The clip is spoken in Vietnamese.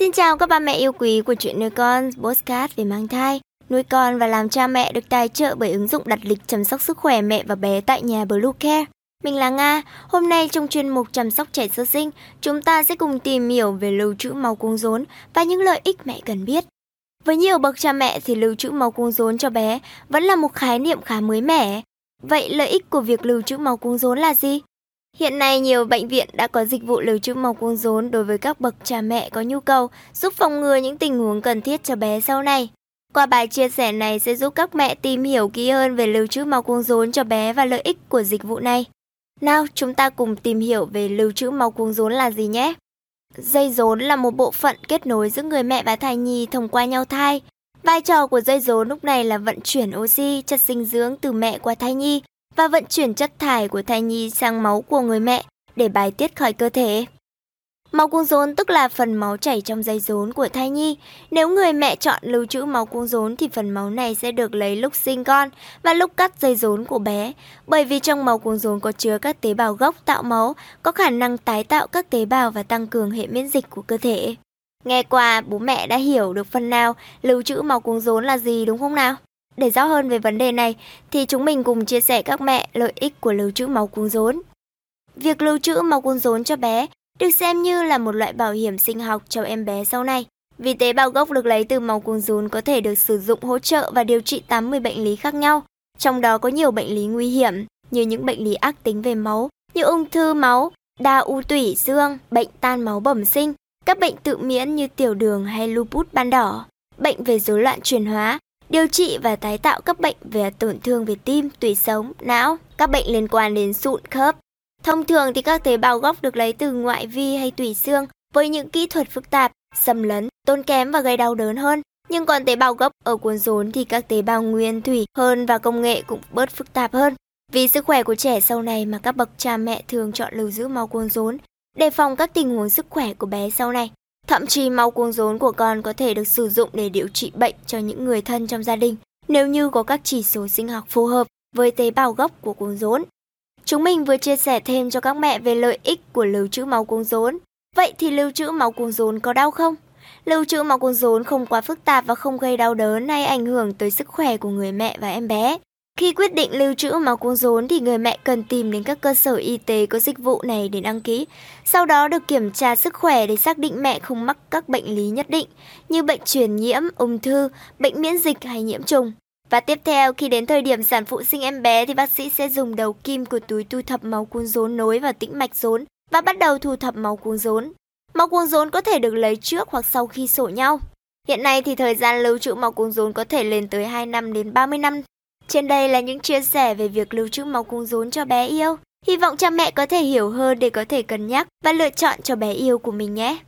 Xin chào các ba mẹ yêu quý của chuyện nuôi con, postcard về mang thai. Nuôi con và làm cha mẹ được tài trợ bởi ứng dụng đặt lịch chăm sóc sức khỏe mẹ và bé tại nhà Blue Care. Mình là Nga, hôm nay trong chuyên mục chăm sóc trẻ sơ sinh, chúng ta sẽ cùng tìm hiểu về lưu trữ máu cuống rốn và những lợi ích mẹ cần biết. Với nhiều bậc cha mẹ thì lưu trữ máu cuống rốn cho bé vẫn là một khái niệm khá mới mẻ. Vậy lợi ích của việc lưu trữ máu cuống rốn là gì? Hiện nay nhiều bệnh viện đã có dịch vụ lưu trữ máu cuống rốn đối với các bậc cha mẹ có nhu cầu, giúp phòng ngừa những tình huống cần thiết cho bé sau này. Qua bài chia sẻ này sẽ giúp các mẹ tìm hiểu kỹ hơn về lưu trữ máu cuống rốn cho bé và lợi ích của dịch vụ này. Nào, chúng ta cùng tìm hiểu về lưu trữ máu cuống rốn là gì nhé. Dây rốn là một bộ phận kết nối giữa người mẹ và thai nhi thông qua nhau thai. Vai trò của dây rốn lúc này là vận chuyển oxy, chất dinh dưỡng từ mẹ qua thai nhi và vận chuyển chất thải của thai nhi sang máu của người mẹ để bài tiết khỏi cơ thể. Máu cuống rốn tức là phần máu chảy trong dây rốn của thai nhi. Nếu người mẹ chọn lưu trữ máu cuống rốn thì phần máu này sẽ được lấy lúc sinh con và lúc cắt dây rốn của bé. Bởi vì trong máu cuống rốn có chứa các tế bào gốc tạo máu, có khả năng tái tạo các tế bào và tăng cường hệ miễn dịch của cơ thể. Nghe qua, bố mẹ đã hiểu được phần nào lưu trữ máu cuống rốn là gì đúng không nào? Để rõ hơn về vấn đề này thì chúng mình cùng chia sẻ các mẹ lợi ích của lưu trữ máu cuống rốn. Việc lưu trữ máu cuống rốn cho bé được xem như là một loại bảo hiểm sinh học cho em bé sau này. Vì tế bào gốc được lấy từ máu cuống rốn có thể được sử dụng hỗ trợ và điều trị 80 bệnh lý khác nhau, trong đó có nhiều bệnh lý nguy hiểm như những bệnh lý ác tính về máu như ung thư máu, đa u tủy xương, bệnh tan máu bẩm sinh, các bệnh tự miễn như tiểu đường hay lupus ban đỏ, bệnh về rối loạn chuyển hóa, điều trị và tái tạo các bệnh về tổn thương về tim, tủy sống, não, các bệnh liên quan đến sụn khớp, Thông thường thì các tế bào gốc được lấy từ ngoại vi hay tủy xương với những kỹ thuật phức tạp, xâm lấn, tốn kém và gây đau đớn hơn. Nhưng còn tế bào gốc ở cuốn rốn thì các tế bào nguyên thủy hơn và công nghệ cũng bớt phức tạp hơn. Vì sức khỏe của trẻ sau này mà các bậc cha mẹ thường chọn lưu giữ máu cuốn rốn, đề phòng các tình huống sức khỏe của bé sau này. Thậm chí máu cuống rốn của con có thể được sử dụng để điều trị bệnh cho những người thân trong gia đình, nếu như có các chỉ số sinh học phù hợp với tế bào gốc của cuống rốn. Chúng mình vừa chia sẻ thêm cho các mẹ về lợi ích của lưu trữ máu cuống rốn. Vậy thì lưu trữ máu cuống rốn có đau không? Lưu trữ máu cuống rốn không quá phức tạp và không gây đau đớn hay ảnh hưởng tới sức khỏe của người mẹ và em bé. Khi quyết định lưu trữ máu cuống rốn thì người mẹ cần tìm đến các cơ sở y tế có dịch vụ này để đăng ký. Sau đó được kiểm tra sức khỏe để xác định mẹ không mắc các bệnh lý nhất định như bệnh truyền nhiễm, ung thư, bệnh miễn dịch hay nhiễm trùng. Và tiếp theo, khi đến thời điểm sản phụ sinh em bé thì bác sĩ sẽ dùng đầu kim của túi thu thập máu cuống rốn nối vào tĩnh mạch rốn và bắt đầu thu thập máu cuống rốn. Máu cuống rốn có thể được lấy trước hoặc sau khi sổ nhau. Hiện nay thì thời gian lưu trữ máu cuống rốn có thể lên tới 2 năm đến 30 năm. Trên đây là những chia sẻ về việc lưu trữ máu cuống rốn cho bé yêu. Hy vọng cha mẹ có thể hiểu hơn để có thể cân nhắc và lựa chọn cho bé yêu của mình nhé.